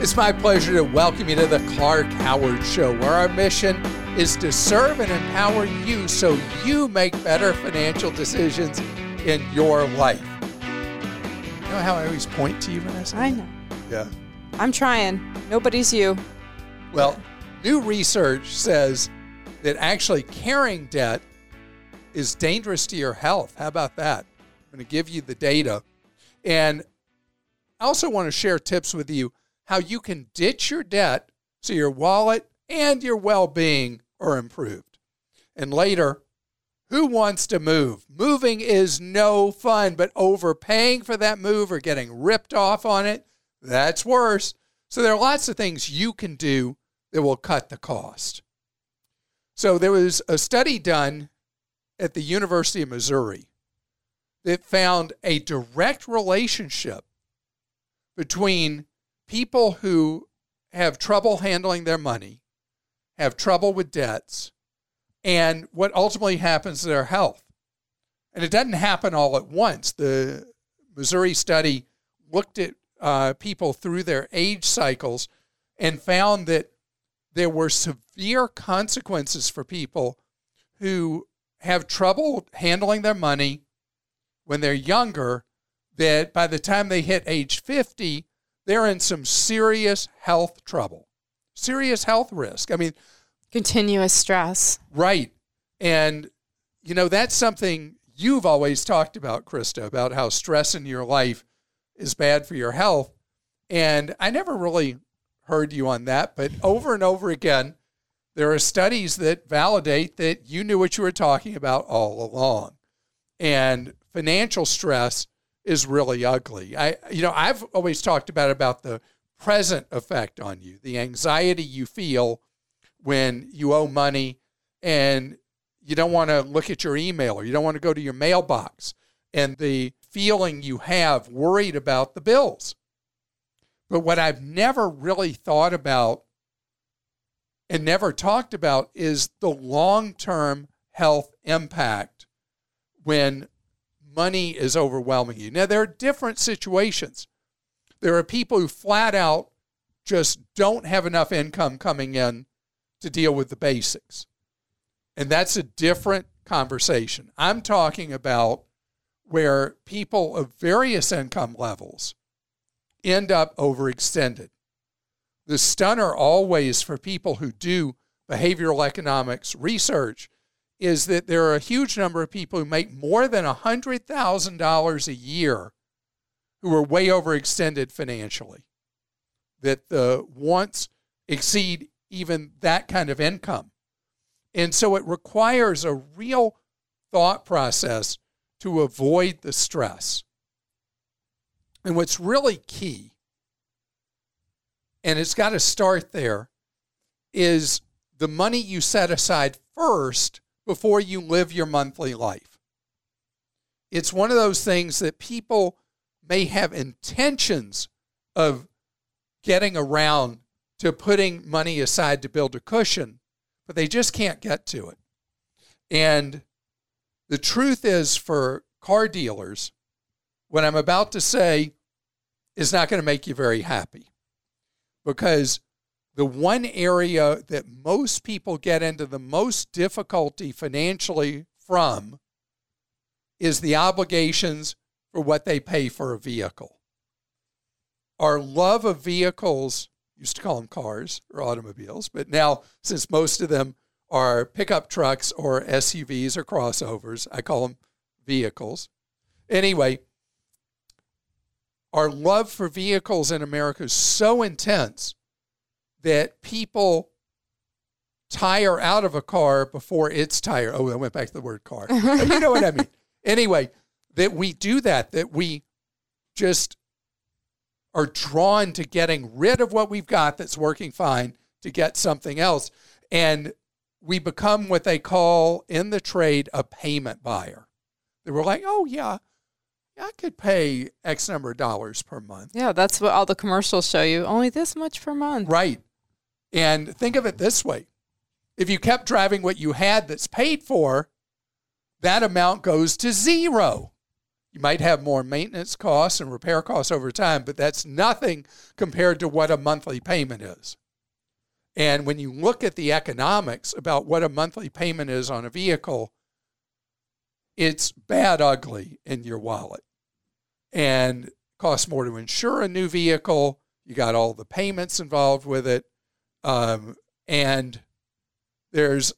It's my pleasure to welcome you to the Clark Howard Show, where our mission is to serve and empower you so you make better financial decisions in your life. You know how I always point to you, Vanessa? I know. Yeah. I'm trying. Nobody's you. Well, new research says that actually carrying debt is dangerous to your health. How about that? I'm going to give you the data. And I also want to share tips with you how you can ditch your debt so your wallet and your well being are improved. And later, who wants to move? Moving is no fun, but overpaying for that move or getting ripped off on it, that's worse. So there are lots of things you can do that will cut the cost. So there was a study done at the University of Missouri that found a direct relationship between people who have trouble handling their money, have trouble with debts, and what ultimately happens to their health. And it doesn't happen all at once. The Missouri study looked at uh, people through their age cycles and found that there were severe consequences for people who have trouble handling their money when they're younger that by the time they hit age 50 they're in some serious health trouble, serious health risk. I mean, continuous stress. Right. And, you know, that's something you've always talked about, Christa, about how stress in your life is bad for your health. And I never really heard you on that, but over and over again, there are studies that validate that you knew what you were talking about all along. And financial stress is really ugly. I you know, I've always talked about about the present effect on you, the anxiety you feel when you owe money and you don't want to look at your email or you don't want to go to your mailbox and the feeling you have worried about the bills. But what I've never really thought about and never talked about is the long term health impact when money is overwhelming you. Now, there are different situations. There are people who flat out just don't have enough income coming in to deal with the basics. And that's a different conversation. I'm talking about where people of various income levels end up overextended. The stunner always for people who do behavioral economics research is that there are a huge number of people who make more than $100,000 a year who are way overextended financially, that the wants exceed even that kind of income. And so it requires a real thought process to avoid the stress. And what's really key, and it's got to start there, is the money you set aside first before you live your monthly life. It's one of those things that people may have intentions of getting around to putting money aside to build a cushion, but they just can't get to it. And the truth is, for car dealers, what I'm about to say is not going to make you very happy because the one area that most people get into the most difficulty financially from is the obligations for what they pay for a vehicle. Our love of vehicles, used to call them cars or automobiles, but now since most of them are pickup trucks or SUVs or crossovers, I call them vehicles. Anyway, our love for vehicles in America is so intense that people tire out of a car before its tire. Oh, I went back to the word car. you know what I mean. Anyway, that we do that, that we just are drawn to getting rid of what we've got that's working fine to get something else. And we become what they call in the trade a payment buyer. They were like, oh, yeah, I could pay X number of dollars per month. Yeah, that's what all the commercials show you. Only this much per month. Right. And think of it this way if you kept driving what you had that's paid for, that amount goes to zero. You might have more maintenance costs and repair costs over time, but that's nothing compared to what a monthly payment is. And when you look at the economics about what a monthly payment is on a vehicle, it's bad ugly in your wallet and costs more to insure a new vehicle. You got all the payments involved with it. Um, and there's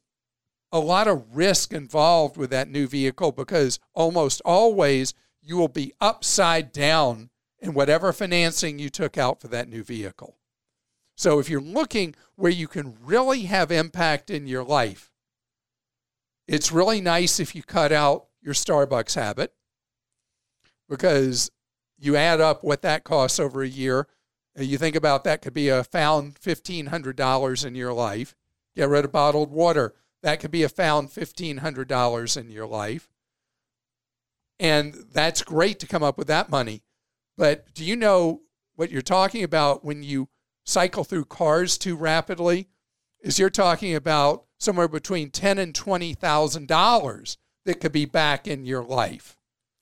a lot of risk involved with that new vehicle because almost always you will be upside down in whatever financing you took out for that new vehicle. So if you're looking where you can really have impact in your life, it's really nice if you cut out your Starbucks habit because you add up what that costs over a year. You think about that could be a found $1,500 in your life. Get rid of bottled water. That could be a found $1,500 in your life. And that's great to come up with that money. But do you know what you're talking about when you cycle through cars too rapidly? Is you're talking about somewhere between ten and twenty thousand dollars that could be back in your life.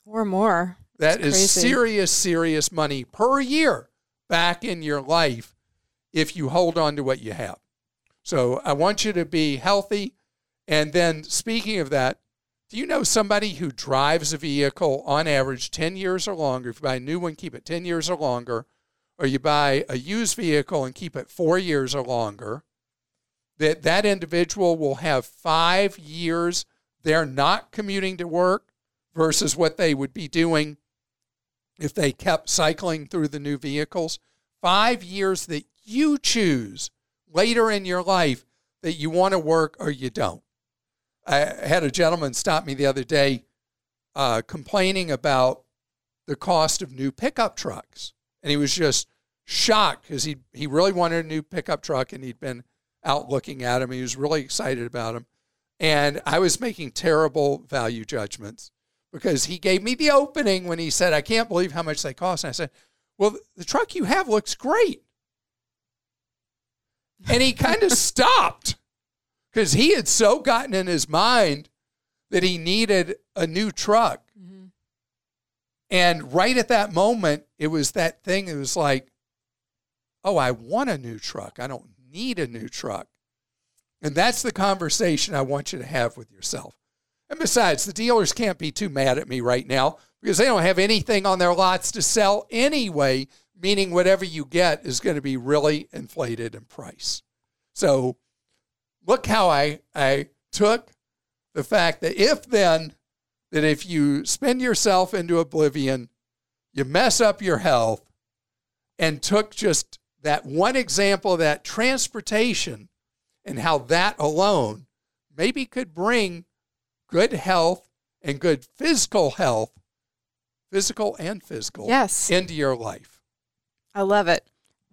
Or more. That is serious, serious money per year back in your life if you hold on to what you have. So I want you to be healthy. And then, speaking of that, do you know somebody who drives a vehicle on average 10 years or longer? If you buy a new one, keep it 10 years or longer, or you buy a used vehicle and keep it four years or longer, that that individual will have five years they're not commuting to work versus what they would be doing if they kept cycling through the new vehicles. Five years that you choose later in your life that you want to work or you don't. I had a gentleman stop me the other day uh, complaining about the cost of new pickup trucks. And he was just shocked because he, he really wanted a new pickup truck and he'd been out looking at them. He was really excited about them. And I was making terrible value judgments because he gave me the opening when he said, I can't believe how much they cost. And I said, Well, the truck you have looks great. And he kind of stopped because he had so gotten in his mind that he needed a new truck. Mm-hmm. And right at that moment, it was that thing. It was like, oh, I want a new truck. I don't need a new truck. And that's the conversation I want you to have with yourself. And besides, the dealers can't be too mad at me right now because they don't have anything on their lots to sell anyway, meaning whatever you get is going to be really inflated in price. So look how I, I took the fact that if then, that if you spend yourself into oblivion, you mess up your health, and took just that one example of that transportation and how that alone maybe could bring good health and good physical health, physical and physical, yes. into your life. I love it.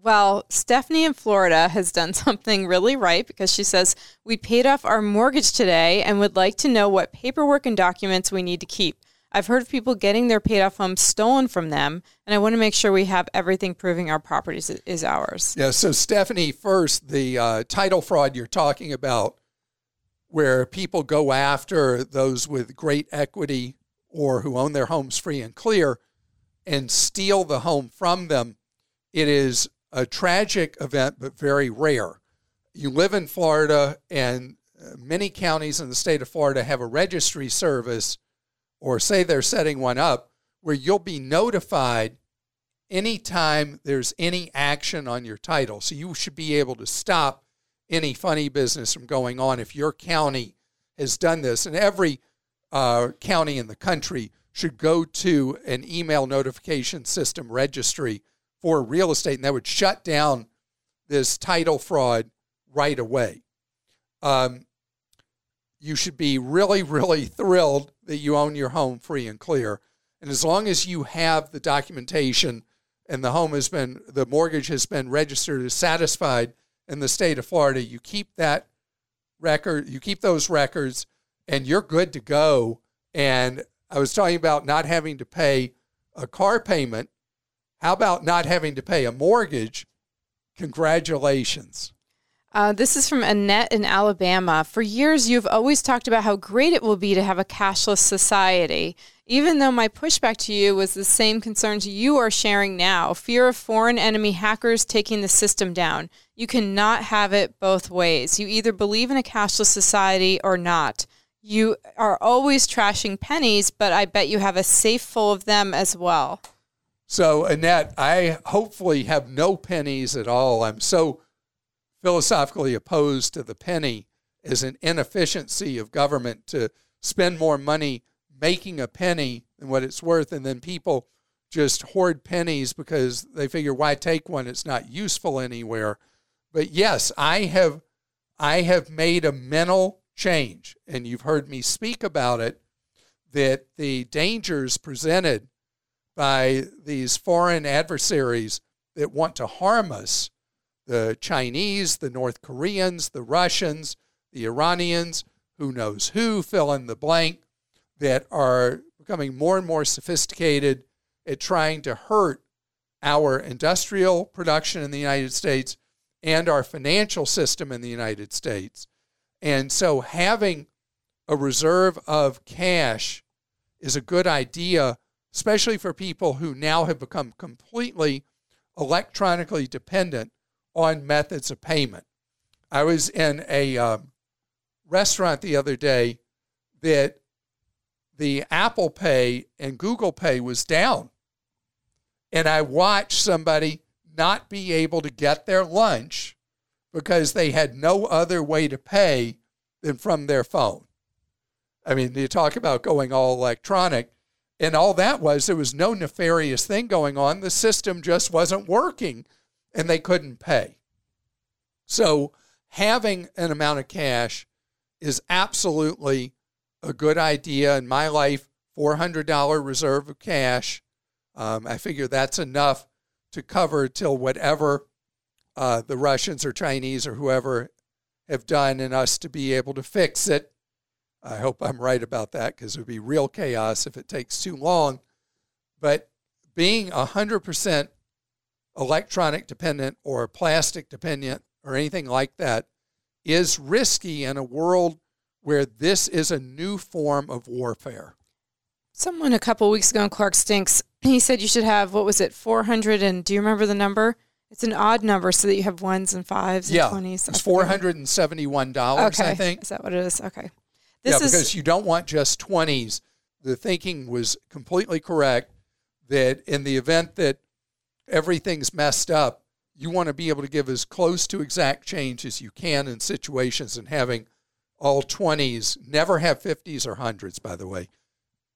Well, Stephanie in Florida has done something really right because she says, We paid off our mortgage today and would like to know what paperwork and documents we need to keep. I've heard of people getting their paid off homes stolen from them, and I want to make sure we have everything proving our property is, is ours. Yeah, so Stephanie, first, the uh, title fraud you're talking about, where people go after those with great equity or who own their homes free and clear and steal the home from them, it is a tragic event, but very rare. You live in Florida, and uh, many counties in the state of Florida have a registry service, or say they're setting one up, where you'll be notified anytime there's any action on your title. So you should be able to stop any funny business from going on if your county has done this. And every uh, county in the country should go to an email notification system registry for real estate, and that would shut down this title fraud right away. Um, you should be really, really thrilled that you own your home free and clear. And as long as you have the documentation and the home has been, the mortgage has been registered as satisfied in the state of Florida, you keep that record, you keep those records, and you're good to go. And I was talking about not having to pay a car payment. How about not having to pay a mortgage? Congratulations. Uh, this is from Annette in Alabama. For years, you've always talked about how great it will be to have a cashless society. Even though my pushback to you was the same concerns you are sharing now fear of foreign enemy hackers taking the system down. You cannot have it both ways. You either believe in a cashless society or not. You are always trashing pennies, but I bet you have a safe full of them as well. So, Annette, I hopefully have no pennies at all. I'm so philosophically opposed to the penny as an inefficiency of government to spend more money making a penny and what it's worth, and then people just hoard pennies because they figure why take one? It's not useful anywhere. But yes, I have I have made a mental change, and you've heard me speak about it, that the dangers presented by these foreign adversaries that want to harm us, the Chinese, the North Koreans, the Russians, the Iranians, who knows who, fill in the blank, that are becoming more and more sophisticated at trying to hurt our industrial production in the United States and our financial system in the United States. And so having a reserve of cash is a good idea, especially for people who now have become completely electronically dependent on methods of payment. I was in a um, restaurant the other day that the Apple Pay and Google Pay was down. And I watched somebody not be able to get their lunch because they had no other way to pay than from their phone. I mean, you talk about going all electronic, and all that was there was no nefarious thing going on. The system just wasn't working and they couldn't pay. So, having an amount of cash is absolutely a good idea. In my life, $400 reserve of cash. Um, I figure that's enough to cover till whatever uh, the Russians or Chinese or whoever have done and us to be able to fix it. I hope I'm right about that because it would be real chaos if it takes too long. But being 100% electronic dependent or plastic dependent or anything like that is risky in a world where this is a new form of warfare. Someone a couple weeks ago in Clark Stinks, he said you should have, what was it, 400 and do you remember the number? It's an odd number so that you have ones and fives and yeah, 20s. It's $471, okay. I think. Is that what it is? Okay. This yeah, is, because you don't want just 20s. The thinking was completely correct that in the event that everything's messed up, you want to be able to give as close to exact change as you can in situations and having all 20s, never have 50s or hundreds, by the way.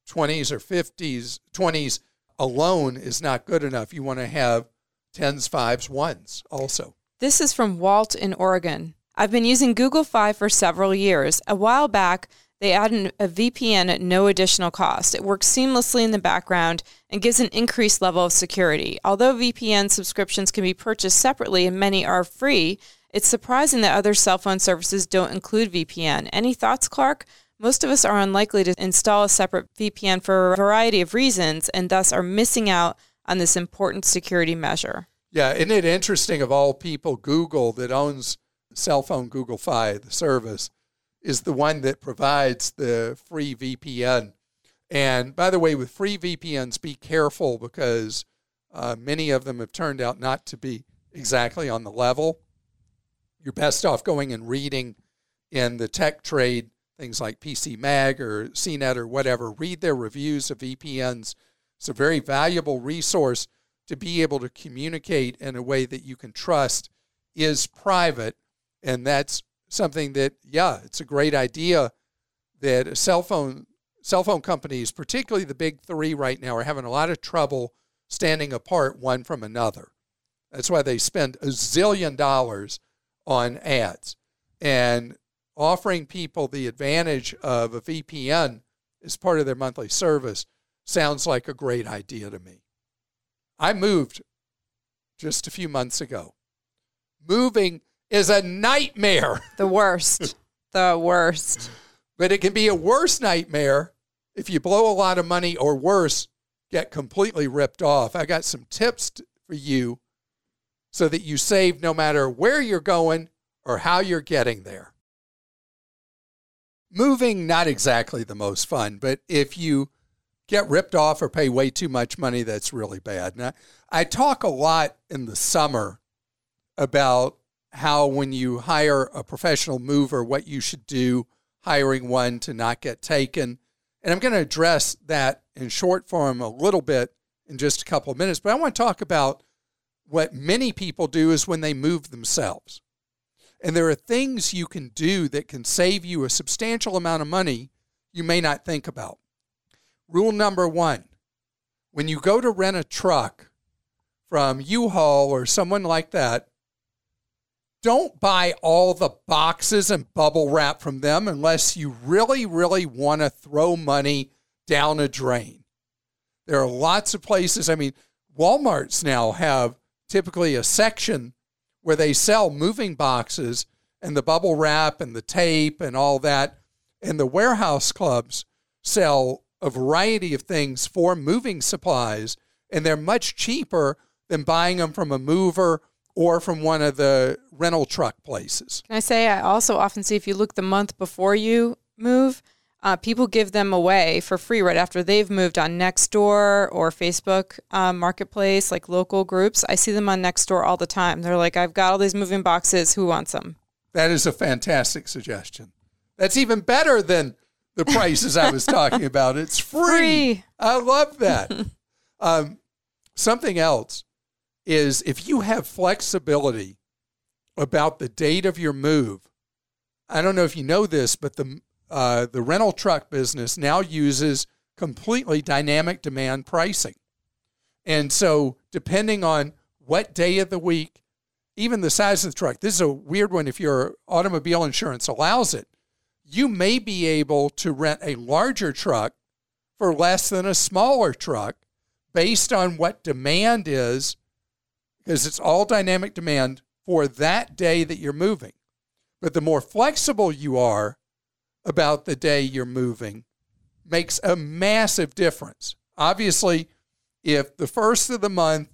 20s or 50s, 20s alone is not good enough. You want to have 10s, 5s, 1s also. This is from Walt in Oregon. I've been using Google Fi for several years. A while back, they added a VPN at no additional cost. It works seamlessly in the background and gives an increased level of security. Although VPN subscriptions can be purchased separately and many are free, it's surprising that other cell phone services don't include VPN. Any thoughts, Clark? Most of us are unlikely to install a separate VPN for a variety of reasons and thus are missing out on this important security measure. Yeah, isn't it interesting of all people, Google that owns cell phone Google Fi, the service, is the one that provides the free VPN. And by the way, with free VPNs, be careful because uh, many of them have turned out not to be exactly on the level you're best off going and reading in the tech trade things like PC Mag or CNET or whatever. Read their reviews of VPNs. It's a very valuable resource to be able to communicate in a way that you can trust is private. And that's something that, yeah, it's a great idea that cell phone cell phone companies, particularly the big three right now, are having a lot of trouble standing apart one from another. That's why they spend a zillion dollars on ads. And offering people the advantage of a VPN as part of their monthly service sounds like a great idea to me. I moved just a few months ago. Moving is a nightmare. The worst. the worst. But it can be a worse nightmare if you blow a lot of money or worse, get completely ripped off. I got some tips for you so that you save no matter where you're going or how you're getting there. Moving, not exactly the most fun, but if you get ripped off or pay way too much money, that's really bad. And I, I talk a lot in the summer about how when you hire a professional mover, what you should do hiring one to not get taken. And I'm going to address that in short form a little bit in just a couple of minutes. But I want to talk about what many people do is when they move themselves. And there are things you can do that can save you a substantial amount of money you may not think about. Rule number one when you go to rent a truck from U Haul or someone like that, don't buy all the boxes and bubble wrap from them unless you really, really want to throw money down a drain. There are lots of places. I mean, Walmarts now have typically a section where they sell moving boxes and the bubble wrap and the tape and all that. And the warehouse clubs sell a variety of things for moving supplies, and they're much cheaper than buying them from a mover or from one of the rental truck places. Can I say, I also often see if you look the month before you move, uh, people give them away for free right after they've moved on Nextdoor or Facebook uh, Marketplace, like local groups. I see them on Nextdoor all the time. They're like, I've got all these moving boxes. Who wants them? That is a fantastic suggestion. That's even better than the prices I was talking about. It's free. Free. I love that. um, something else is if you have flexibility about the date of your move. I don't know if you know this, but the uh, the rental truck business now uses completely dynamic demand pricing. And so, depending on what day of the week, even the size of the truck, this is a weird one if your automobile insurance allows it, you may be able to rent a larger truck for less than a smaller truck based on what demand is, because it's all dynamic demand for that day that you're moving. But the more flexible you are, about the day you're moving makes a massive difference. Obviously, if the first of the month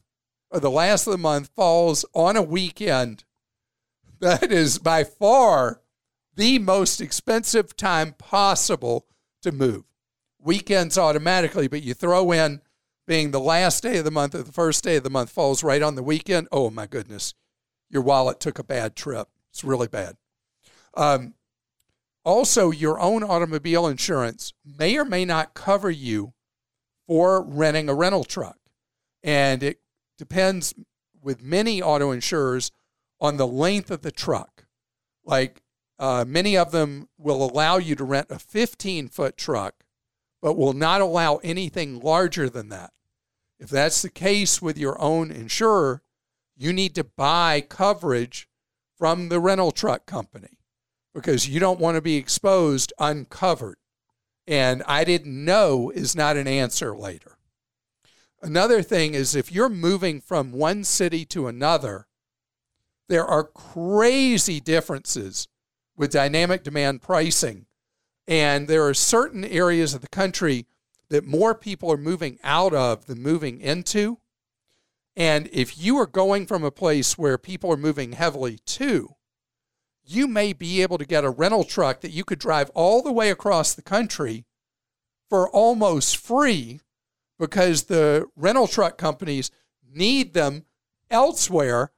or the last of the month falls on a weekend, that is by far the most expensive time possible to move. Weekends automatically, but you throw in being the last day of the month or the first day of the month falls right on the weekend. Oh my goodness, your wallet took a bad trip. It's really bad. Um, also, your own automobile insurance may or may not cover you for renting a rental truck. And it depends with many auto insurers on the length of the truck. Like uh, many of them will allow you to rent a 15 foot truck, but will not allow anything larger than that. If that's the case with your own insurer, you need to buy coverage from the rental truck company because you don't want to be exposed uncovered. And I didn't know is not an answer later. Another thing is if you're moving from one city to another, there are crazy differences with dynamic demand pricing. And there are certain areas of the country that more people are moving out of than moving into. And if you are going from a place where people are moving heavily to, you may be able to get a rental truck that you could drive all the way across the country for almost free because the rental truck companies need them elsewhere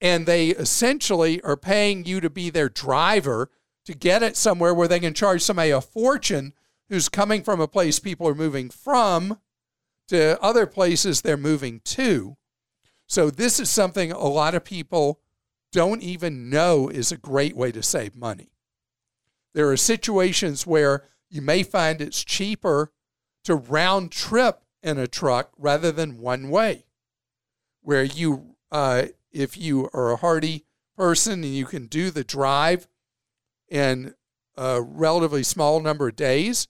and they essentially are paying you to be their driver to get it somewhere where they can charge somebody a fortune who's coming from a place people are moving from to other places they're moving to. So, this is something a lot of people don't even know is a great way to save money. There are situations where you may find it's cheaper to round trip in a truck rather than one way, where you, uh, if you are a hardy person and you can do the drive in a relatively small number of days,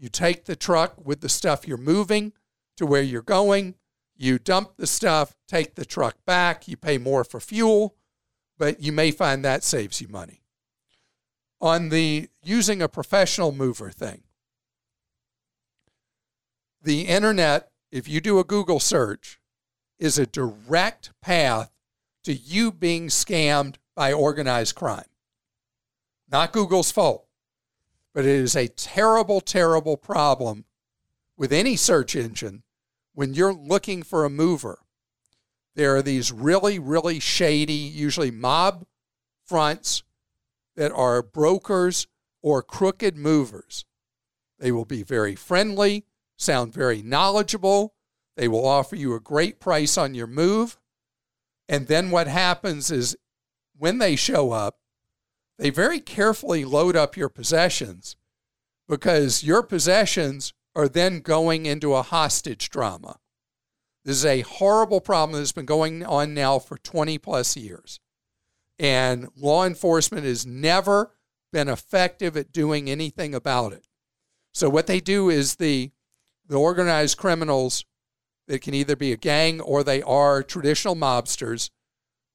You take the truck with the stuff you're moving to where you're going. You dump the stuff, take the truck back. You pay more for fuel, but you may find that saves you money. On the using a professional mover thing, the internet, if you do a Google search, is a direct path to you being scammed by organized crime. Not Google's fault, but it is a terrible, terrible problem with any search engine when you're looking for a mover. There are these really, really shady, usually mob fronts that are brokers or crooked movers. They will be very friendly, sound very knowledgeable. They will offer you a great price on your move. And then what happens is when they show up, they very carefully load up your possessions because your possessions are then going into a hostage drama. This is a horrible problem that's been going on now for 20 plus years. And law enforcement has never been effective at doing anything about it. So what they do is the the organized criminals that can either be a gang or they are traditional mobsters,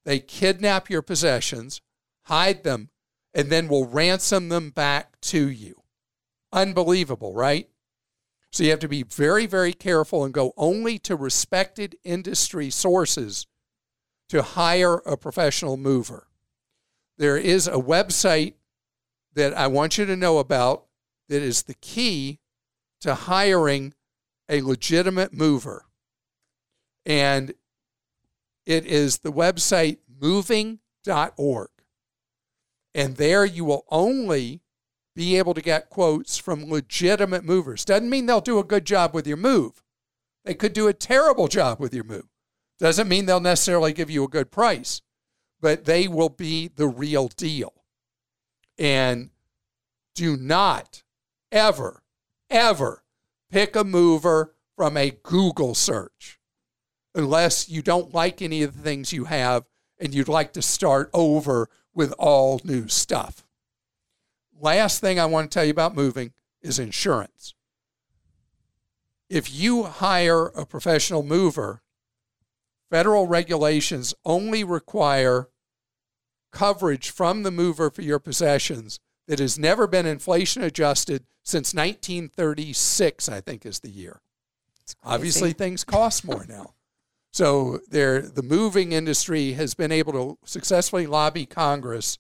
they kidnap your possessions, hide them, and then will ransom them back to you. Unbelievable, right? So you have to be very, very careful and go only to respected industry sources to hire a professional mover. There is a website that I want you to know about that is the key to hiring a legitimate mover. And it is the website moving.org. And there you will only be able to get quotes from legitimate movers. Doesn't mean they'll do a good job with your move. They could do a terrible job with your move. Doesn't mean they'll necessarily give you a good price, but they will be the real deal. And do not ever, ever pick a mover from a Google search unless you don't like any of the things you have and you'd like to start over with all new stuff. Last thing I want to tell you about moving is insurance. If you hire a professional mover, federal regulations only require coverage from the mover for your possessions that has never been inflation adjusted since 1936, I think is the year. Obviously, things cost more now. So there, the moving industry has been able to successfully lobby Congress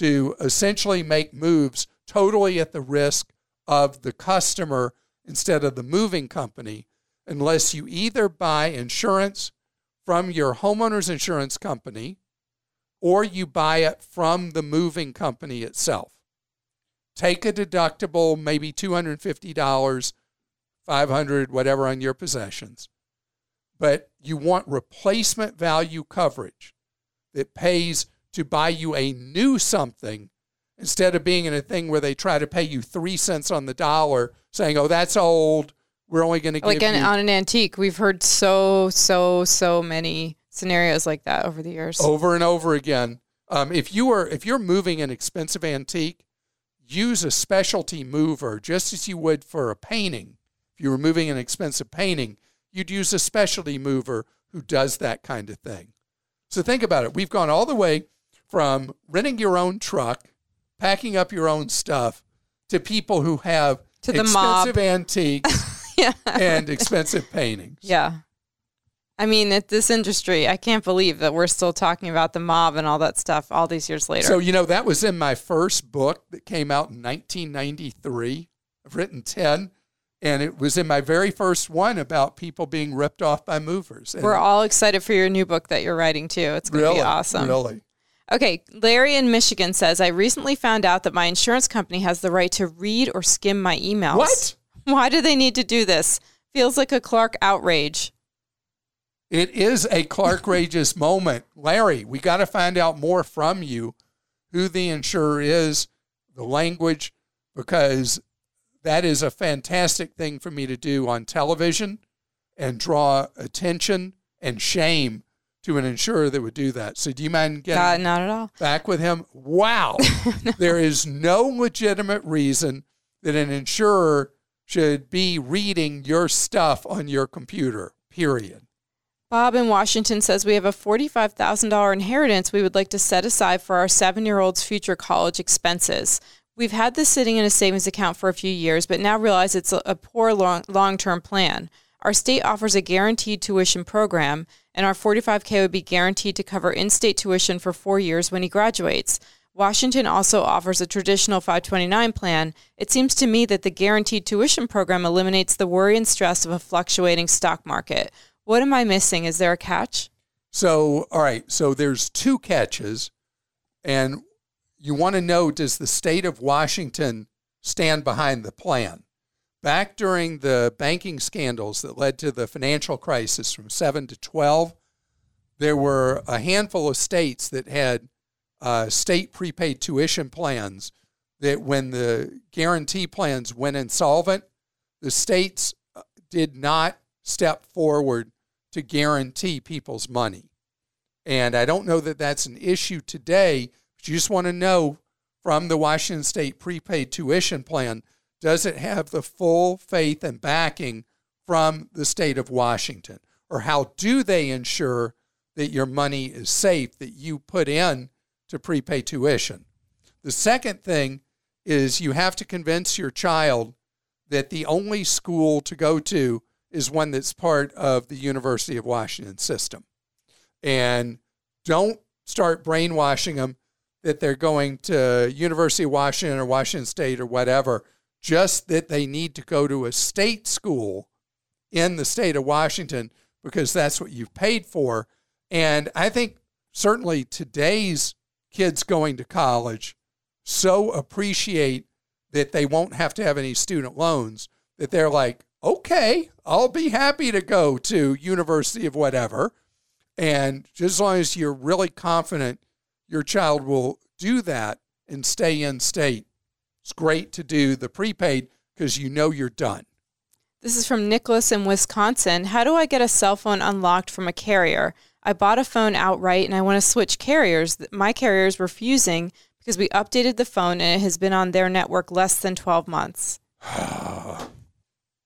to essentially make moves totally at the risk of the customer instead of the moving company, unless you either buy insurance from your homeowner's insurance company or you buy it from the moving company itself. Take a deductible, maybe $250, 500 whatever on your possessions but you want replacement value coverage that pays to buy you a new something instead of being in a thing where they try to pay you three cents on the dollar, saying, "Oh, that's old. We're only going to like an, you." on an antique. We've heard so so so many scenarios like that over the years. over and over again. Um, if you are if you're moving an expensive antique, use a specialty mover just as you would for a painting. If you were moving an expensive painting, you'd use a specialty mover who does that kind of thing. So think about it. We've gone all the way from renting your own truck, packing up your own stuff, to people who have To the expensive mob. antiques yeah. and expensive paintings. Yeah. I mean, at this industry, I can't believe that we're still talking about the mob and all that stuff all these years later. So, you know, that was in my first book that came out in 1993. I've written 10, and it was in my very first one about people being ripped off by movers. And we're all excited for your new book that you're writing too. It's going to really, be awesome. Really. Okay, Larry in Michigan says, I recently found out that my insurance company has the right to read or skim my emails. What? Why do they need to do this? Feels like a Clark outrage. It is a Clark Rageous moment. Larry, we got to find out more from you who the insurer is, the language, because that is a fantastic thing for me to do on television and draw attention and shame to an insurer that would do that. So, do you mind getting God, not at all. back with him? Wow. There is no legitimate reason that an insurer should be reading your stuff on your computer, period. Bob in Washington says we have a $45,000 inheritance we would like to set aside for our seven year old's future college expenses. We've had this sitting in a savings account for a few years, but now realize it's a, a poor long term plan. Our state offers a guaranteed tuition program, and our 45K would be guaranteed to cover in state tuition for four years when he graduates. Washington also offers a traditional 529 plan. It seems to me that the guaranteed tuition program eliminates the worry and stress of a fluctuating stock market. What am I missing? Is there a catch? So, all right. So there's two catches, and you want to know does the state of Washington stand behind the plan? Back during the banking scandals that led to the financial crisis from 7 to 12, there were a handful of states that had uh, state prepaid tuition plans that when the guarantee plans went insolvent, the states uh, did not step forward to guarantee people's money. And I don't know that that's an issue today, but you just want to know from the Washington State prepaid tuition plan does it have the full faith and backing from the state of Washington? Or how do they ensure that your money is safe that you put in to prepay tuition? The second thing is you have to convince your child that the only school to go to is one that's part of the University of Washington system. And don't start brainwashing them that they're going to University of Washington or Washington State or whatever just that they need to go to a state school in the state of Washington because that's what you've paid for. And I think certainly today's kids going to college so appreciate that they won't have to have any student loans that they're like, okay, I'll be happy to go to University of whatever. And just as long as you're really confident your child will do that and stay in state, it's great to do the prepaid because you know you're done. This is from Nicholas in Wisconsin. How do I get a cell phone unlocked from a carrier? I bought a phone outright and I want to switch carriers. My carrier is refusing because we updated the phone and it has been on their network less than 12 months.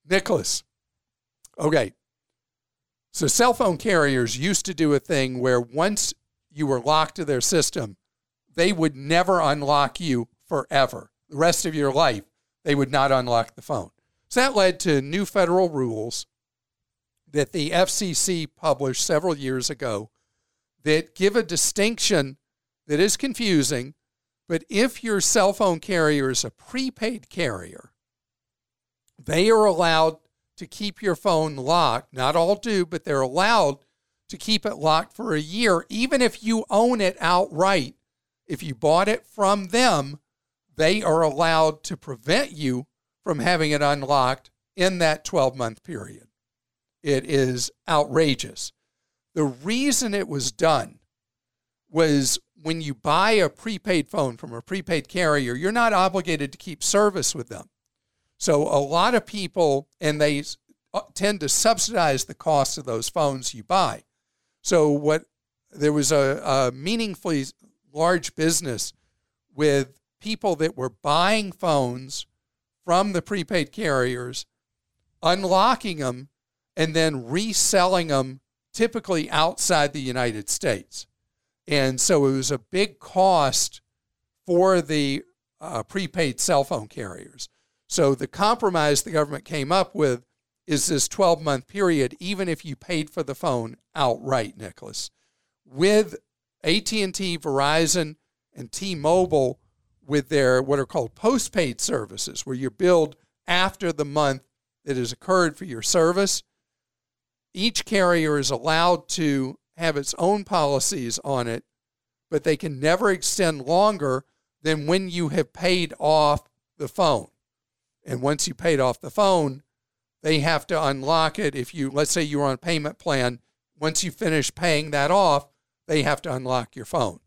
Nicholas. Okay. So cell phone carriers used to do a thing where once you were locked to their system, they would never unlock you forever the rest of your life, they would not unlock the phone. So that led to new federal rules that the FCC published several years ago that give a distinction that is confusing. But if your cell phone carrier is a prepaid carrier, they are allowed to keep your phone locked. Not all do, but they're allowed to keep it locked for a year, even if you own it outright. If you bought it from them, they are allowed to prevent you from having it unlocked in that 12 month period. It is outrageous. The reason it was done was when you buy a prepaid phone from a prepaid carrier, you're not obligated to keep service with them. So a lot of people, and they uh, tend to subsidize the cost of those phones you buy. So what there was a, a meaningfully large business with people that were buying phones from the prepaid carriers, unlocking them, and then reselling them typically outside the United States. And so it was a big cost for the uh, prepaid cell phone carriers. So the compromise the government came up with is this 12 month period, even if you paid for the phone outright, Nicholas. With AT&T, Verizon, and T-Mobile, with their what are called postpaid services, where you're billed after the month that has occurred for your service. Each carrier is allowed to have its own policies on it, but they can never extend longer than when you have paid off the phone. And once you paid off the phone, they have to unlock it. If you, let's say you're on a payment plan, once you finish paying that off, they have to unlock your phone.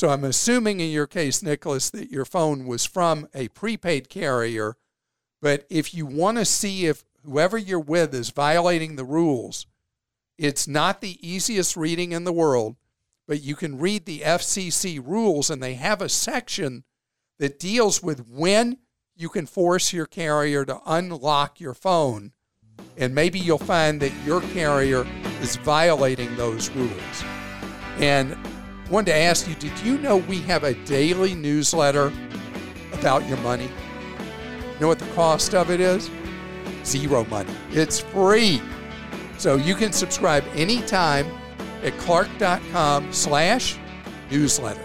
So I'm assuming in your case, Nicholas, that your phone was from a prepaid carrier. But if you want to see if whoever you're with is violating the rules, it's not the easiest reading in the world, but you can read the FCC rules, and they have a section that deals with when you can force your carrier to unlock your phone, and maybe you'll find that your carrier is violating those rules. And wanted to ask you did you know we have a daily newsletter about your money? You know what the cost of it is? Zero money. It's free. So you can subscribe anytime at clark.com slash newsletter.